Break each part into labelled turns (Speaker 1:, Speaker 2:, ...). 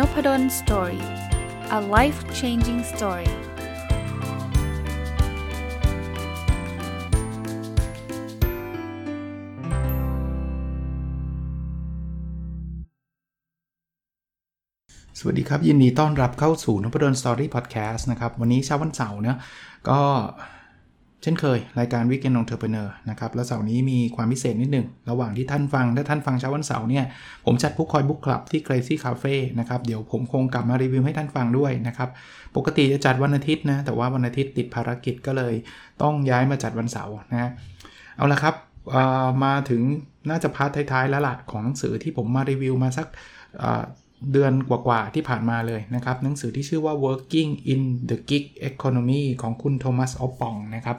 Speaker 1: Nopadol Story a life changing story สวัสดีครับ ยินดีต้อนรับเข้าสู่นพดล Story Podcast นะครับ วันนี้เช้าวันเสาร์เนะก็ เช่นเคย รายการ Weekend Entrepreneur นะครับแล้วเสาร์นี้มีความพิเศษนิดหนึ่ง ระหว่างที่ท่านฟัง ถ้าท่านฟังเช้าวันเสาร์เนี่ย ผมจัดพุกคอย Book Club ที่เกรซี่คาเฟ่นะครับ เดี๋ยวผมคงกลับมารีวิวให้ท่านฟังด้วยนะครับ ปกติจะจัดวันอาทิตย์นะ แต่ว่าวันอาทิตย์ติดภารกิจก็เลย ต้องย้ายมาจัดวันเสาร์นะเอาละครับมาถึงน่าจะ part ท้ายๆแล้วล่ะของหนังสือที่ผมมารีวิวมาสักเดือนกว่าๆที่ผ่านมาเลยนะครับหนังสือที่ชื่อว่า Working in the Gig Economy ของคุณโทมัสออปองนะครับ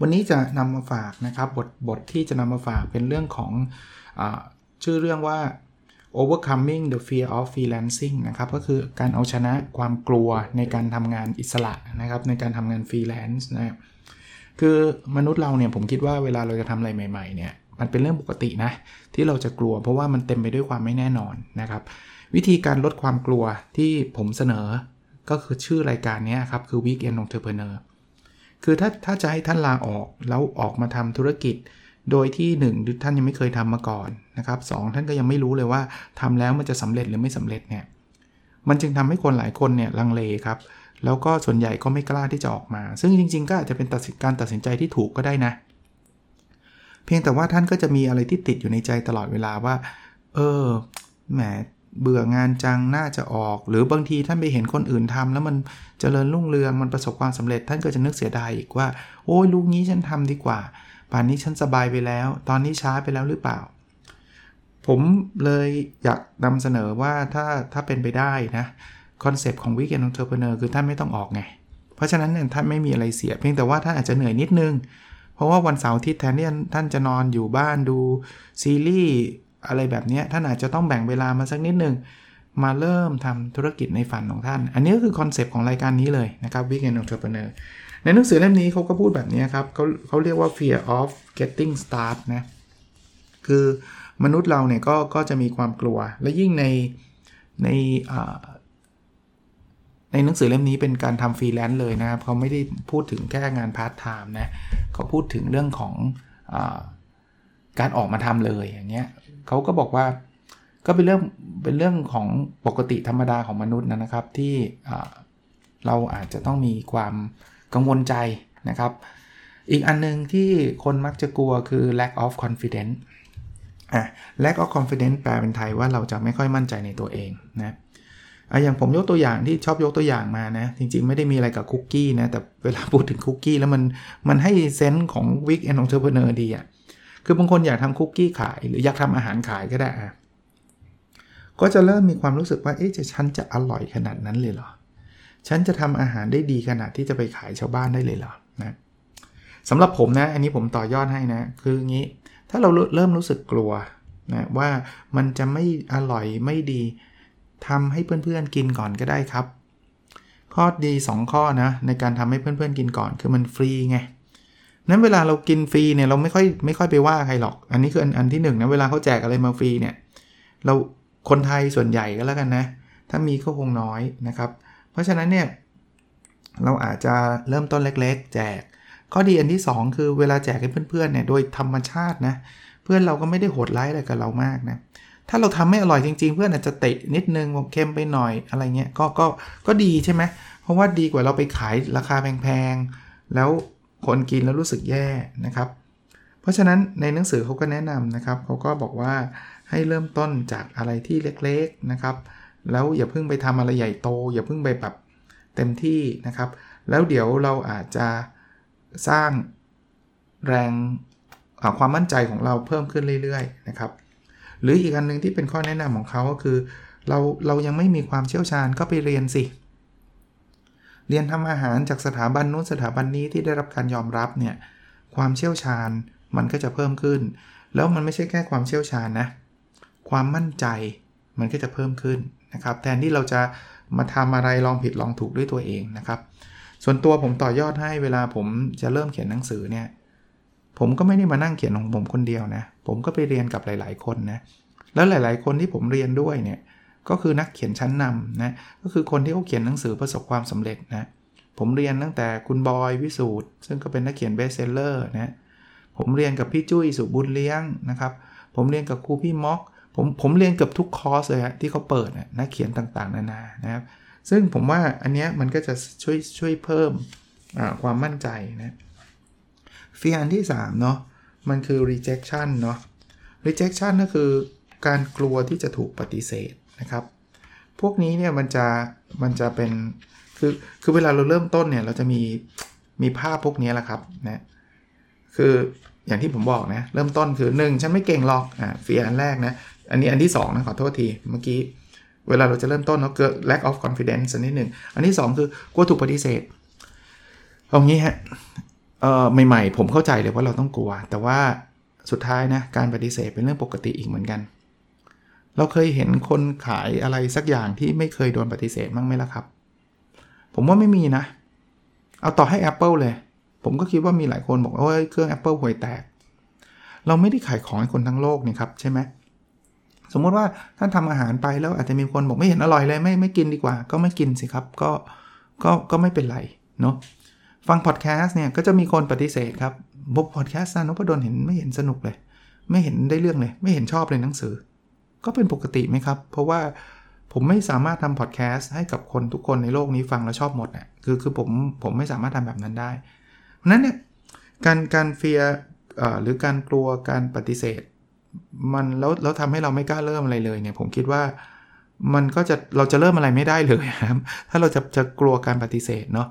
Speaker 1: วันนี้จะนำมาฝากนะครับบทบทที่จะนำมาฝากเป็นเรื่องของอชื่อเรื่องว่า overcoming the fear of freelancing นะครับก็คือการเอาชนะความกลัวในการทำงานอิสระนะครับในการทำงานฟรีแลนซ์นะคือมนุษย์เราเนี่ยผมคิดว่าเวลาเราจะทำอะไรใหม่ๆเนี่ยมันเป็นเรื่องปกตินะที่เราจะกลัวเพราะว่ามันเต็มไปด้วยความไม่แน่นอนนะครับ วิธีการลดความกลัวที่ผมเสนอก็คือชื่อรายการนี้ครับคือ Weekend Entrepreneur คือถ้าถ้าจะให้ท่านลาออกแล้วออกมาทำธุรกิจ โดยที่ 1 ท่านยังไม่เคยทำมาก่อนนะครับสท่านก็ยังไม่รู้เลยว่าทำแล้วมันจะสำเร็จหรือไม่สำเร็จเนี่ยมันจึงทำให้คนหลายคนเนี่ยลังเลครับ แล้วก็ส่วนใหญ่ก็ไม่กล้าที่จะออกมา ซึ่งจริง ๆ ก็อาจจะเป็นตัดสินการตัดสินใจที่ถูกก็ได้นะ เพียงแต่ว่าท่านก็จะมีอะไรที่ติดอยู่ในใจตลอดเวลาว่า เออแหม เบื่องานจังน่าจะออก หรือบางทีท่านไปเห็นคนอื่นทำแล้วมันจเจริญรุ่งเรืองมันประสบความสำเร็จ ท่านก็จะนึกเสียดายอีกว่า โอ้ยรู้งี้ฉันทำดีกว่า ป่านนี้ฉันสบายไปแล้ว ตอนนี้ช้าไปแล้วหรือเปล่า ผมเลยอยากนำเสนอว่าถ้าถ้าเป็นไปได้นะ concept ของ Weekend Entrepreneur คือท่านไม่ต้องออกไง เพราะฉะนั้นเนี่ยท่านไม่มีอะไรเสียเพียงแต่ว่าท่านอาจจะเหนื่อยนิดนึง เพราะว่าวันเสาร์ที่แทนที่ท่านจะนอนอยู่บ้านดูซีรีส์ อะไรแบบนี้ท่านอาจจะต้องแบ่งเวลามาสักนิดนึง มาเริ่มทำธุรกิจในฝันของท่าน อันนี้ก็คือ concept ของรายการนี้เลยนะครับ Weekend Entrepreneur ในหนังสือเล่มนี้เขาก็พูดแบบนี้ครับเขาเขาเรียกว่า fear of getting start นะคือมนุษย์เราเนี่ยก็ก็จะมีความกลัว และยิ่งในในในหนังสือเล่มนี้เป็นการทำฟรีแลนซ์เลยนะครับเขาไม่ได้พูดถึงแค่งานพาร์ทไทม์นะเขาพูดถึงเรื่องของอ การออกมาทำเลยอย่างเงี้ยเขาก็บอกว่าก็เป็นเรื่องเป็นเรื่องของปกติธรรมดาของมนุษย์นะครับ ที่เราอาจจะต้องมีความกังวลใจนะครับ อีกอันนึงที่คนมักจะกลัวคือ lack of confidence อะ lack of confidence แปลเป็นไทยว่าเราจะไม่ค่อยมั่นใจในตัวเองนะอะอย่างผมยกตัวอย่างที่ชอบยกตัวอย่างมานะ จริงๆ ไม่ได้มีอะไรกับคุกกี้นะ แต่เวลาพูดถึงคุกกี้แล้วมันมันให้เซนส์ของ week end entrepreneur ดีอะ คือบางคนอยากทำคุกกี้ขาย หรืออยากทำอาหารขายก็ได้อะก็จะเริ่มมีความรู้สึกว่าเอ๊ะจะฉันจะอร่อยขนาดนั้นเลยเหรอ ฉันจะทำอาหารได้ดีขนาดที่จะไปขายชาวบ้านได้เลยเหรอนะสำหรับผมนะ อันนี้ผมต่อยอดให้นะ คืองี้ ถ้าเราเริ่มรู้สึกกลัวนะว่ามันจะไม่อร่อยไม่ดีทำให้เพื่อนๆกินก่อนก็ได้ครับ ข้อดี 2 ข้อนะในการทำให้เพื่อนๆกินก่อน คือมันฟรีไง นั้นเวลาเรากินฟรีเนี่ยเราไม่ค่อยไม่ค่อยไปว่าใครหรอก อันนี้คืออันอันที่1นนะเวลาเขาแจกอะไรมาฟรีเนี่ยเราคนไทยส่วนใหญ่ก็แล้วกันนะ ถ้ามีก็คงน้อยนะครับ เพราะฉะนั้นเนี่ยเราอาจจะเริ่มต้นเล็ก ๆ แจก ข้อดีอันที่ 2 คือเวลาแจกให้เพื่อนๆเนี่ยโดยธรรมชาตินะเพื่อนเราก็ไม่ได้โหดร้ายอะไรกับเรามากนะถ้าเราทำไม่อร่อยจริง ๆ เพื่อนอาจจะเตะนิดนึงเค็มไปหน่อยอะไรเงี้ยก็ก็ก็ดีใช่ไหมเพราะว่าดีกว่าเราไปขายราคาแพงๆแล้ว คนกินแล้วรู้สึกแย่นะครับ เพราะฉะนั้นในหนังสือเขาก็แนะนำนะครับเขาก็บอกว่าให้เริ่มต้นจากอะไรที่เล็กๆนะครับ แล้วอย่าเพิ่งไปทำอะไรใหญ่โต อย่าเพิ่งไปแบบเต็มที่นะครับ แล้วเดี๋ยวเราอาจจะสร้างแรงความมั่นใจของเราเพิ่มขึ้นเรื่อยๆนะครับ หรืออีกอันนึงที่เป็นข้อแนะนำของเขาก็คือ เราเรายังไม่มีความเชี่ยวชาญก็ไปเรียนสิ เรียนทำอาหารจากสถาบันนู้นสถาบันนี้ที่ได้รับการยอมรับเนี่ยความเชี่ยวชาญมันก็จะเพิ่มขึ้น แล้วมันไม่ใช่แค่ความเชี่ยวชาญนะความมั่นใจมันก็จะเพิ่มขึ้นนะครับแทนที่เราจะมาทำอะไรลองผิดลองถูกด้วยตัวเองนะครับ ส่วนตัวผมต่อยอดให้เวลาผมจะเริ่มเขียนหนังสือเนี่ยผมก็ไม่ได้มานั่งเขียนของผมคนเดียวนะ ผมก็ไปเรียนกับหลาย ๆ คนนะ แล้วหลาย ๆ คนที่ผมเรียนด้วยเนี่ย ก็คือนักเขียนชั้นนำนะก็คือคนที่เขาเขียนหนังสือประสบความสำเร็จนะผมเรียนตั้งแต่คุณบอยวิสูตรซึ่งก็เป็นนักเขียน best seller นะผมเรียนกับพี่จุ้ย ศุบุญเลี้ยงนะครับ ผมเรียนกับครูพี่ม็อกผมผมเรียนกับทุกคอร์สเลยฮะที่เขาเปิดนะนักเขียนต่างๆ นานานะครับซึ่งผมว่าอันเนี้ยมันก็จะช่วยช่วยเพิ่มความมั่นใจนะ fear อันที่ 3 เนาะมันคือ rejection เนาะ rejection ก็คือการกลัวที่จะถูกปฏิเสธ นะครับ พวกนี้เนี่ยมันจะมันจะเป็นคือคือเวลาเราเริ่มต้นเนี่ยเราจะมีมีภาพพวกนี้แหละครับนะคืออย่างที่ผมบอกนะเริ่มต้นคือ 1 ฉันไม่เก่งหรอกอ่าเฟียอันแรกนะอันนี้อันที่2นะขอโทษทีเมื่อกี้เวลาเราจะเริ่มต้นเราเกิด lack of confidence อันที่หนึ่งอันที่ 2 คือกลัวถูกปฏิเสธเอางี้ฮะเอ่อใหม่ๆ ผมเข้าใจเลยว่าเราต้องกลัว แต่ว่าสุดท้ายนะการปฏิเสธเป็นเรื่องปกติอีกเหมือนกัน เราเคยเห็นคนขายอะไรสักอย่างที่ไม่เคยโดนปฏิเสธมั้งไหมล่ะครับ ผมว่าไม่มีนะ เอาต่อให้ Apple เลย ผมก็คิดว่ามีหลายคนบอกว่าเครื่อง Apple ห่วยแตก เราไม่ได้ขายของให้คนทั้งโลกนี่ครับใช่ไหมสมมติว่าท่านทำอาหารไปแล้วอาจจะมีคนบอกไม่เห็นอร่อยเลยไม่ไม่กินดีกว่า ก็ไม่กินสิครับก็ก็ก็ไม่เป็นไรเนาะฟังพอดแคสต์เนี่ยก็จะมีคนปฏิเสธครับบพอดแคสต์นพดลเห็นไม่เห็นสนุกเลย ไม่เห็นได้เรื่องเลย ไม่เห็นชอบเลยหนังสือ ก็เป็นปกติไหมครับ เพราะว่าผมไม่สามารถทำพอดแคสต์ให้กับคนทุกคนในโลกนี้ฟังแล้วชอบหมดอะคือคือผมผมไม่สามารถทำแบบนั้นได้ เพราะนั้นเนี่ยการการเฟียหรือการกลัวการปฏิเสธ มันแล้วแล้วทำให้เราไม่กล้าเริ่มอะไรเลยเนี่ยผมคิดว่ามันก็จะเราจะเริ่มอะไรไม่ได้เลยครับถ้าเราจะจะกลัวการปฏิเสธเนาะ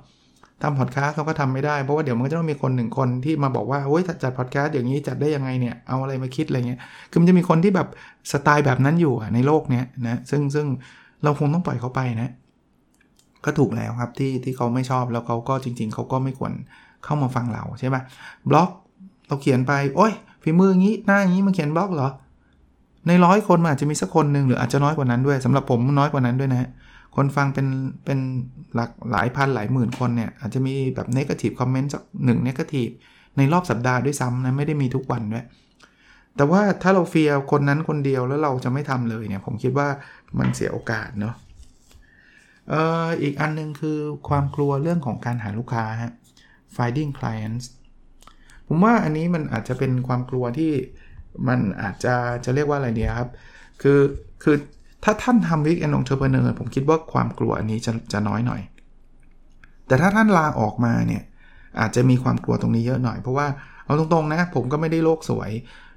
Speaker 1: ทำพอดแคสต์เขาก็ทำไม่ได้เพราะว่าเดี๋ยวมันก็จะต้องมีคนหนึ่งคนที่มาบอกว่าโอ้ยจัดพอดแคสต์อย่างนี้จัดได้ยังไงเนี่ยเอาอะไรมาคิดอะไรเงี้ยคือมันจะมีคนที่แบบสไตล์แบบนั้นอยู่ในโลกเนี้ยนะซึ่งซึ่งเราคงต้องปล่อยเขาไปนะ ก็ถูกแล้วครับที่ที่เขาไม่ชอบแล้วเขาก็จริง ๆเขาก็ไม่ควรเข้ามาฟังเราใช่ไหมบล็อกเราเขียนไปโอ้ยฝีมืออย่างนี้หน้าอย่างนี้มาเขียนบล็อกเหรอในร้อยคนมันอาจจะมีสักคนหนึ่งหรืออาจจะน้อยกว่านั้นด้วยสำหรับผมน้อยกว่านั้นด้วยนะ คนฟังเป็นเป็นหลักหลายพันหลายหมื่นคนเนี่ยอาจจะมีแบบเนกาทีฟคอมเมนต์สักหนึ่งเนกาทีฟในรอบสัปดาห์ด้วยซ้ำนะไม่ได้มีทุกวันด้วยแต่ว่าถ้าเราเฟียคนนั้นคนเดียวแล้วเราจะไม่ทำเลยเนี่ยผมคิดว่ามันเสียโอกาสเนาะเอ่ออีกอันนึงคือความกลัวเรื่องของการหาลูกค้าฮะ finding clients ผมว่าอันนี้มันอาจจะเป็นความกลัวที่มันอาจจะจะเรียกว่าอะไรเดียครับ คือคือ ถ้าท่านทำ weekend entrepreneur ผมคิดว่าความกลัวอันนี้จะจะน้อยหน่อย แต่ถ้าท่านลาออกมาเนี่ยอาจจะมีความกลัวตรงนี้เยอะหน่อย เพราะว่าเอาตรงๆนะ ผมก็ไม่ได้โลกสวย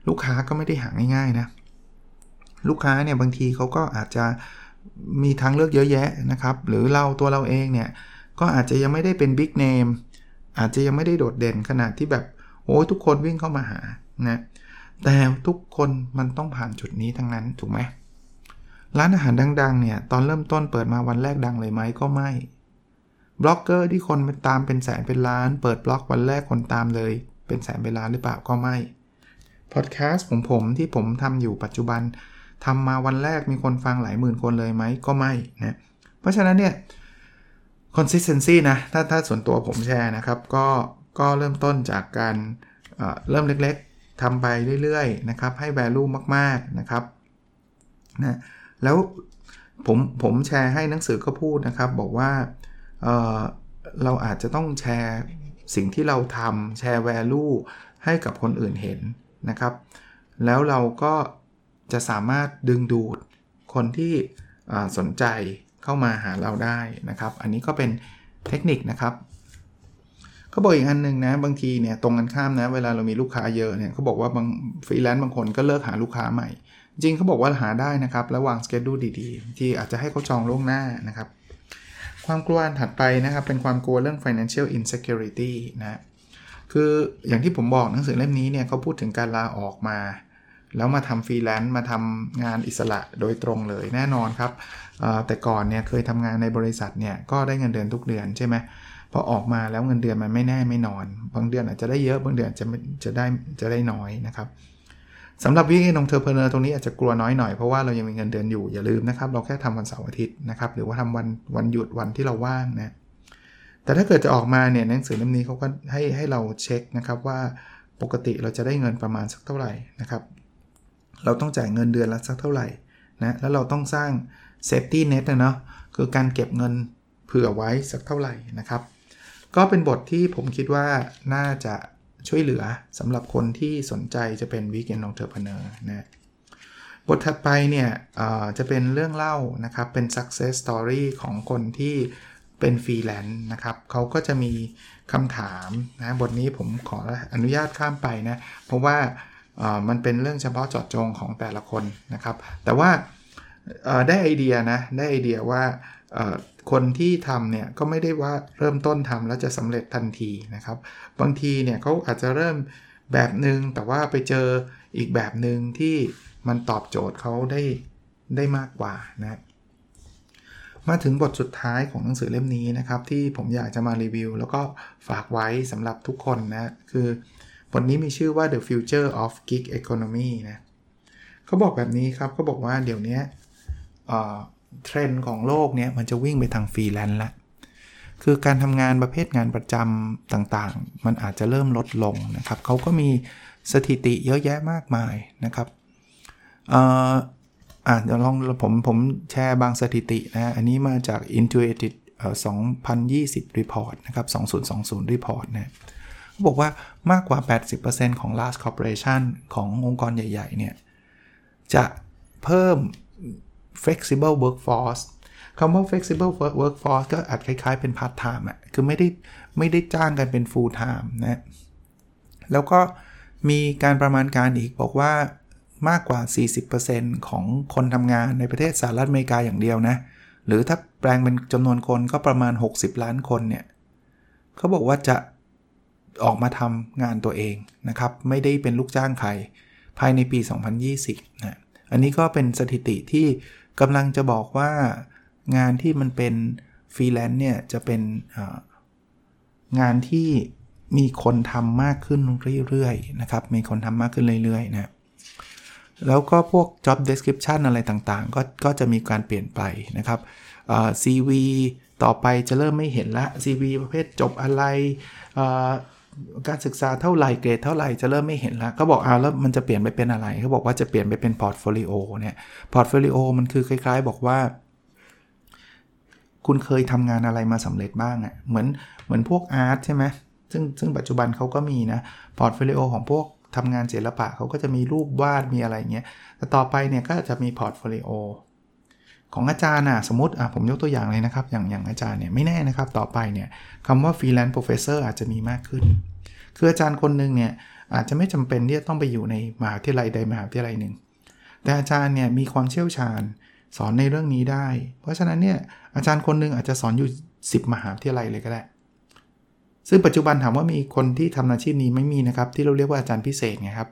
Speaker 1: ลูกค้าก็ไม่ได้หาง่ายๆนะ ลูกค้าเนี่ยบางทีเขาก็อาจจะมีทางเลือกเยอะแยะนะครับ หรือเราตัวเราเองเนี่ย ก็อาจจะยังไม่ได้เป็น big name อาจจะยังไม่ได้โดดเด่นขนาดที่แบบโอ้ยทุกคนวิ่งเข้ามาหานะแต่ทุกคนมันต้องผ่านจุดนี้ทั้งนั้นถูกไหม ร้านอาหารดังๆ เนี่ย ตอนเริ่มต้นเปิดมาวันแรกดังเลยไหมก็ไม่ บล็อกเกอร์ที่คนตามเป็นแสนเป็นล้าน เปิดบล็อกวันแรกคนตามเลย เป็นแสนเป็นล้านหรือเปล่าก็ไม่ พอดแคสต์ของผมที่ผมทำอยู่ปัจจุบันทำมาวันแรกมีคนฟังหลายหมื่นคนเลยไหมก็ไม่นะ เพราะฉะนั้นเนี่ย consistency นะถ้าถ้าส่วนตัวผมแชร์นะครับ ก็ก็เริ่มต้นจากการเเริ่มเล็กๆทำไปเรื่อยๆนะครับให้ value มากๆนะครับนะ แล้วผมผมแชร์ให้หนังสือก็พูดนะครับ บอกว่าเเราอาจจะต้องแชร์สิ่งที่เราทำแชร์ value ให้กับคนอื่นเห็นนะครับ แล้วเราก็จะสามารถดึงดูดคนที่สนใจเข้ามาหาเราได้นะครับ อันนี้ก็เป็นเทคนิคนะครับเขาบอกอีกอันหนึ่งนะบางทีเนี่ยตรงกันข้ามนะ เวลาเรามีลูกค้าเยอะเนี่ยเขาบอกว่าบางฟรีแลนซ์บางคนก็เลิกหาลูกค้าใหม่ จริงเขาบอกว่าหาได้นะครับแล้ววางสเกจดูดีๆ ที่อาจจะให้เขาจองล่วงหน้านะครับ ความกลัวถัดไปนะครับ เป็นความกลัวเรื่อง financial insecurity นะคืออย่างที่ผมบอกหนังสือเล่มนี้เนี่ยเขาพูดถึงการลาออกมา แล้วมาทำฟรีแลนซ์มาทำงานอิสระโดยตรงเลยแน่นอนครับแต่ก่อนเนี่ยเคยทำงานในบริษัทเนี่ยก็ได้เงินเดือนทุกเดือนใช่ไหมพอออกมาแล้วเงินเดือนมันไม่แน่ไม่นอน บางเดือนอาจจะได้เยอะบางเดือนจะจะได้จะได้น้อยนะครับ สำหรับ weekend entrepreneur ตรงนี้อาจจะกลัวน้อยหน่อยเพราะว่าเรายังมีเงินเดือนอยู่อย่าลืมนะครับ เราแค่ทำวันเสาร์อาทิตย์นะครับ หรือว่าทำวันวันหยุดวันที่เราว่างนะแต่ถ้าเกิดจะออกมาเนี่ยหนังสือเล่มนี้เขาก็ให้ให้เราเช็คนะครับว่าปกติเราจะได้เงินประมาณสักเท่าไหร่นะครับ เราต้องจ่ายเงินเดือนละสักเท่าไหร่นะแล้วเราต้องสร้าง safety net นะเนาะคือการเก็บเงินเผื่อไว้สักเท่าไหร่นะครับ ก็เป็นบทที่ผมคิดว่าน่าจะ ช่วยเหลือสำหรับคนที่สนใจจะเป็น weekend entrepreneur นะบทถัดไปเนี่ยจะเป็นเรื่องเล่านะครับ เป็น success story ของคนที่เป็นฟรีแลนซ์นะครับเขาก็จะมีคำถามนะบทนี้ผมขออนุญาตข้ามไปนะ เพราะว่ามันเป็นเรื่องเฉพาะเจาะจงของแต่ละคนนะครับ แต่ว่าได้ไอเดียนะ ได้ไอเดียว่า คนที่ทำเนี่ยก็ไม่ได้ว่าเริ่มต้นทำแล้วจะสำเร็จทันทีนะครับ บางทีเนี่ยเขาอาจจะเริ่มแบบหนึ่งแต่ว่าไปเจออีกแบบหนึ่งที่มันตอบโจทย์เขาได้ได้มากกว่านะมาถึงบทสุดท้ายของหนังสือเล่มนี้นะครับ ที่ผมอยากจะมารีวิว แล้วก็ฝากไว้สำหรับทุกคนนะ คือบทนี้มีชื่อว่า The Future of Gig Economy นะเขาบอกแบบนี้ครับเขาบอกว่าเดี๋ยวนี้ เทรนด์ของโลกเนี้ยมันจะวิ่งไปทางฟรีแลนซ์ละคือการทำงานประเภทงานประจำต่างๆ มันอาจจะเริ่มลดลงนะครับเขาก็มีสถิติเยอะแยะมากมายนะครับอ่าเดี๋ยวลองผมผมแชร์บางสถิตินะ อันนี้มาจาก Intuitive เอ่อ2020 report นะครับ 2020 report นะเขาบอกว่ามากกว่า 80%ของ large corporation ขององค์กรใหญ่ ๆ เนี่ย จะเพิ่ม flexible workforce คำว่า flexible workforce ก็อาจคล้ายๆเป็น part time อะ คือไม่ได้ไม่ได้จ้างกันเป็น full time นะ แล้วก็มีการประมาณการอีกบอกว่ามากกว่า 40%ของคนทำงานในประเทศสหรัฐอเมริกาอย่างเดียวนะ หรือถ้าแปลงเป็นจำนวนคนก็ประมาณ 60 ล้านคนเนี่ยเขาบอกว่าจะออกมาทำงานตัวเองนะครับ ไม่ได้เป็นลูกจ้างใคร ภายในปี 2020นะอันนี้ก็เป็นสถิติที่ กำลังจะบอกว่างานที่มันเป็นฟรีแลนซ์เนี่ยจะเป็นงานที่มีคนทำมากขึ้นเรื่อยๆนะครับ มีคนทำมากขึ้นเรื่อยๆนะแล้วก็พวก job description อะไรต่างๆ ก็ก็จะมีการเปลี่ยนไปนะครับ CV ต่อไปจะเริ่มไม่เห็นละ CV ประเภทจบอะไร การศึกษาเท่าไหร่เกรดเท่าไหร่จะเริ่มไม่เห็นละก็บอกอ้าวแล้วมันจะเปลี่ยนไปเป็นอะไรเขาบอกว่าจะเปลี่ยนไปเป็น portfolioเนี่ย portfolio มันคือคล้ายๆ บอกว่า คุณเคยทำงานอะไรมาสำเร็จบ้างอะ่ะเหมือนเหมือนพวก art ใช่ไหมซึ่งซึ่งปัจจุบันเขาก็มีนะ portfolio ของพวกทำงานศิลปะเขาก็จะมีรูปวาดมีอะไรเงี้ยแต่ต่อไปเนี่ยก็จะมี portfolio ของอาจารย์นะสมมติอะผมยกตัวอย่างเลยนะครับ อย่างอย่างอาจารย์เนี่ยไม่แน่นะครับต่อไปเนี่ยคำว่า freelance professor อาจจะมีมากขึ้น คืออาจารย์คนหนึ่งเนี่ยอาจจะไม่จำเป็นที่จะต้องไปอยู่ในมหาวิทยาลัยใดมหาวิทยาลัยหนึ่ง แต่อาจารย์เนี่ยมีความเชี่ยวชาญสอนในเรื่องนี้ได้ เพราะฉะนั้นเนี่ยอาจารย์คนหนึ่งอาจจะสอนอยู่ 10 มหาวิทยาลัยเลยก็ได้ ซึ่งปัจจุบันถามว่ามีคนที่ทำอาชีพนี้ไหมมีนะครับ ที่เราเรียกว่าอาจารย์พิเศษไงครับ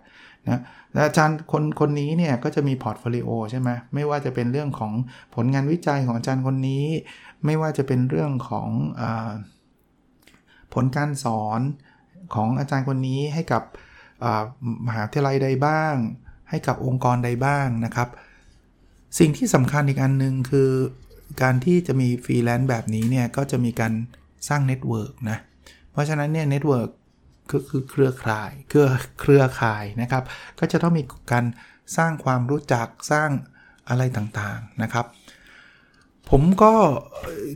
Speaker 1: นะอาจารย์คนคนนี้เนี่ยก็จะมี portfolio ใช่ไหมไม่ว่าจะเป็นเรื่องของผลงานวิจัยของอาจารย์คนนี้ ไม่ว่าจะเป็นเรื่องของอผลการสอนของอาจารย์คนนี้ให้กับมหาวิทยาลัยใดบ้าง ให้กับองค์กรใดบ้างนะครับ สิ่งที่สำคัญอีกอันหนึ่งคือการที่จะมีฟรีแลนซ์แบบนี้เนี่ยก็จะมีการสร้าง network นะ เพราะฉะนั้นเนี่ย network คือเครือข่ายเครือเครือข่ายนะครับ ก็จะต้องมีการสร้างความรู้จักสร้างอะไรต่างๆนะครับ ผมก็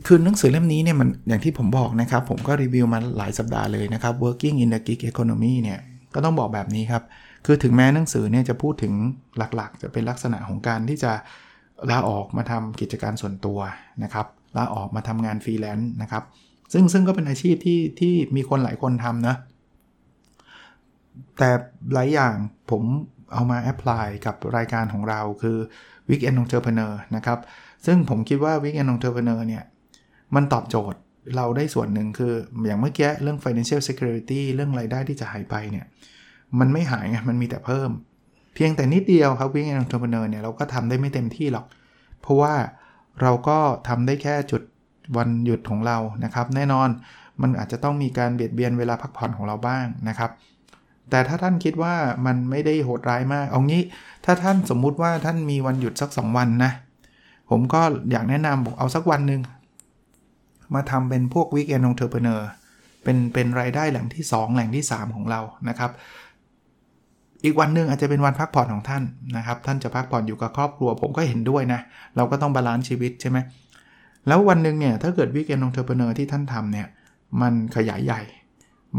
Speaker 1: คือหนังสือเล่มนี้เนี่ยมันอย่างที่ผมบอกนะครับ ผมก็รีวิวมาหลายสัปดาห์เลยนะครับ working in the gig economy เนี่ยก็ต้องบอกแบบนี้ครับ คือถึงแม้หนังสือเนี่ยจะพูดถึงหลักๆ จะเป็นลักษณะของการที่จะลาออกมาทำกิจการส่วนตัวนะครับลาออกมาทำงานฟรีแลนซ์นะครับ ซึ่งซึ่งก็เป็นอาชีพที่ที่มีคนหลายคนทำนะ แต่หลายอย่างผมเอามา apply กับรายการของเราคือ Weekend Entrepreneur นะครับ ซึ่งผมคิดว่า Weekend Entrepreneur เนี่ย มันตอบโจทย์เราได้ส่วนหนึ่งคืออย่างเมื่อกี้เรื่อง financial security เรื่องรายได้ที่จะหายไปเนี่ย มันไม่หายไงมันมีแต่เพิ่ม เพียงแต่นิดเดียวครับ Weekend Entrepreneur เนี่ย เราก็ทำได้ไม่เต็มที่หรอก เพราะว่าเราก็ทำได้แค่จุดวันหยุดของเรานะครับ แน่นอนมันอาจจะต้องมีการเบียดเบียนเวลาพักผ่อนของเราบ้างนะครับ แต่ถ้าท่านคิดว่ามันไม่ได้โหดร้ายมาก เอางี้ ถ้าท่านสมมุติว่าท่านมีวันหยุดสัก 2 วันนะ ผมก็อยากแนะนำบอกเอาสักวันหนึ่งมาทำเป็นพวก weekend entrepreneur เป็นเป็นรายได้แหล่งที่ 2 แหล่งที่ 3 ของเรานะครับ อีกวันหนึ่งอาจจะเป็นวันพักผ่อนของท่านนะครับ ท่านจะพักผ่อนอยู่กับครอบครัว ผมก็เห็นด้วยนะ เราก็ต้อง balance ชีวิตใช่ไหมแล้ววันหนึ่งเนี่ยถ้าเกิด weekend entrepreneur ที่ท่านทำเนี่ยมันขยายใหญ่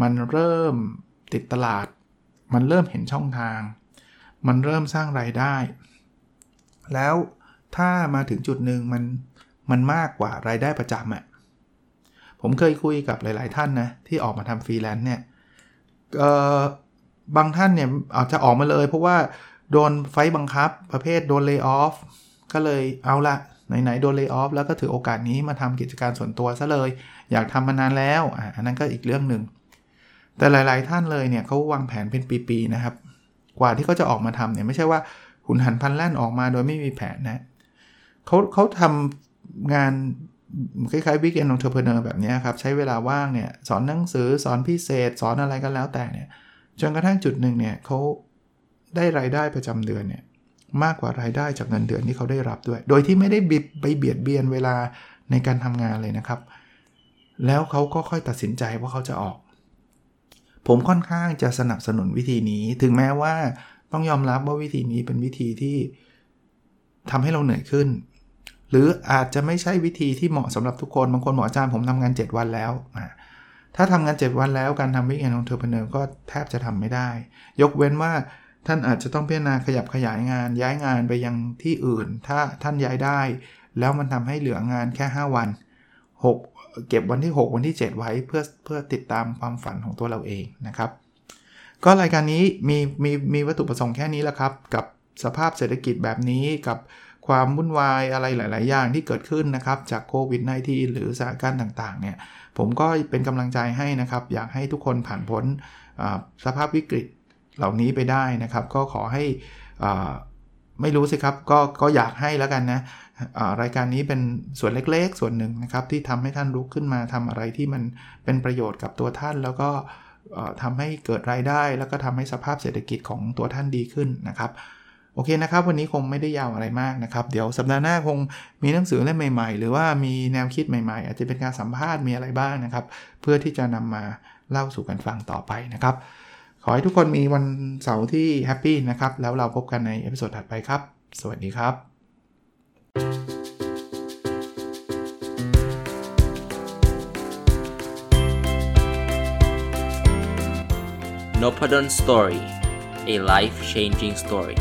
Speaker 1: มันเริ่มติดตลาด มันเริ่มเห็นช่องทาง มันเริ่มสร้างรายได้ แล้วถ้ามาถึงจุดหนึ่งมันมันมากกว่ารายได้ประจำอะ่ะผมเคยคุยกับหลาย ๆ ท่านนะ ที่ออกมาทำฟรีแลนซ์เนี่ยบางท่านเนี่ยอาจจะออกมาเลย เพราะว่าโดนไฟบังคับประเภทโดน lay off ก็เลยเอาละไหน ๆ โดน lay off แล้วก็ถือโอกาสนี้มาทำกิจการส่วนตัวซะเลย อยากทำมานานแล้วอันนั้นก็อีกเรื่องหนึ่ง แต่หลาย ๆ ท่านเลยเนี่ยเขาวางแผนเป็นปี ๆ นะครับ กว่าที่เขาจะออกมาทำเนี่ยไม่ใช่ว่าหุนหันพันแล่นออกมาโดยไม่มีแผนนะเขาเขาทำงานคล้ายๆ weekend entrepreneur แบบนี้ครับ ใช้เวลาว่างเนี่ย สอนหนังสือสอนพิเศษ สอนอะไรก็แล้วแต่เนี่ยจนกระทั่งจุดหนึ่งเนี่ยเขาได้รายได้ประจำเดือนเนี่ยมากกว่ารายได้จากเงินเดือนที่เขาได้รับด้วย โดยที่ไม่ได้บิบไปเบียดเบียนเวลาในการทำงานเลยนะครับ แล้วเขาก็ค่อยตัดสินใจว่าเขาจะออก ผมค่อนข้างจะสนับสนุนวิธีนี้ ถึงแม้ว่าต้องยอมรับว่าวิธีนี้เป็นวิธีที่ทำให้เราเหนื่อยขึ้น หรืออาจจะไม่ใช่วิธีที่เหมาะสำหรับทุกคน บางคนบอกอาจารย์ผมทำงาน 7 วันแล้ว ถ้าทำงาน 7 วันแล้วการทำ weekend entrepreneur ก็แทบจะทำไม่ได้ ยกเว้นว่าท่านอาจจะต้องพิจารณาขยับขยายงาน ย้ายงานไปยังที่อื่น ถ้าท่านย้ายได้ แล้วมันทำให้เหลืองานแค่ 5 วัน 6 เก็บวันที่ 6 วันที่ 7 ไว้เพื่อเพื่อติดตามความฝันของตัวเราเองนะครับ ก็รายการนี้มีมีมีวัตถุประสงค์แค่นี้แหละครับ กับสภาพเศรษฐกิจแบบนี้กับความวุ่นวายอะไรหลาย ๆ อย่างที่เกิดขึ้นนะครับ จากโควิด -19 หรือสถานการณ์ต่าง ๆ เนี่ย ผมก็เป็นกำลังใจให้นะครับ อยากให้ทุกคนผ่านพ้นสภาพวิกฤตเหล่านี้ไปได้นะครับ ก็ขอให้ ไม่รู้สิครับก็ก็อยากให้แล้วกันนะรายการนี้เป็นส่วนเล็กๆ ส่วนหนึ่งนะครับ ที่ทำให้ท่านลุกขึ้นมาทำอะไรที่มันเป็นประโยชน์กับตัวท่าน แล้วก็ทำให้เกิดรายได้ แล้วก็ทำให้สภาพเศรษฐกิจของตัวท่านดีขึ้นนะครับโอเคนะครับ วันนี้คงไม่ได้ยาวอะไรมากนะครับ เดี๋ยวสัปดาห์หน้าคงมีหนังสือเล่มใหม่ ๆ หรือว่ามีแนวคิดใหม่ๆ อาจจะเป็นการสัมภาษณ์มีอะไรบ้างนะครับ เพื่อที่จะนำมาเล่าสู่กันฟังต่อไปนะครับ ขอให้ทุกคนมีวันเสาร์ที่ happy นะครับ แล้วเราพบกันใน episode ถัดไปครับ สวัสดีครับ
Speaker 2: n o p a d o n Story a life changing story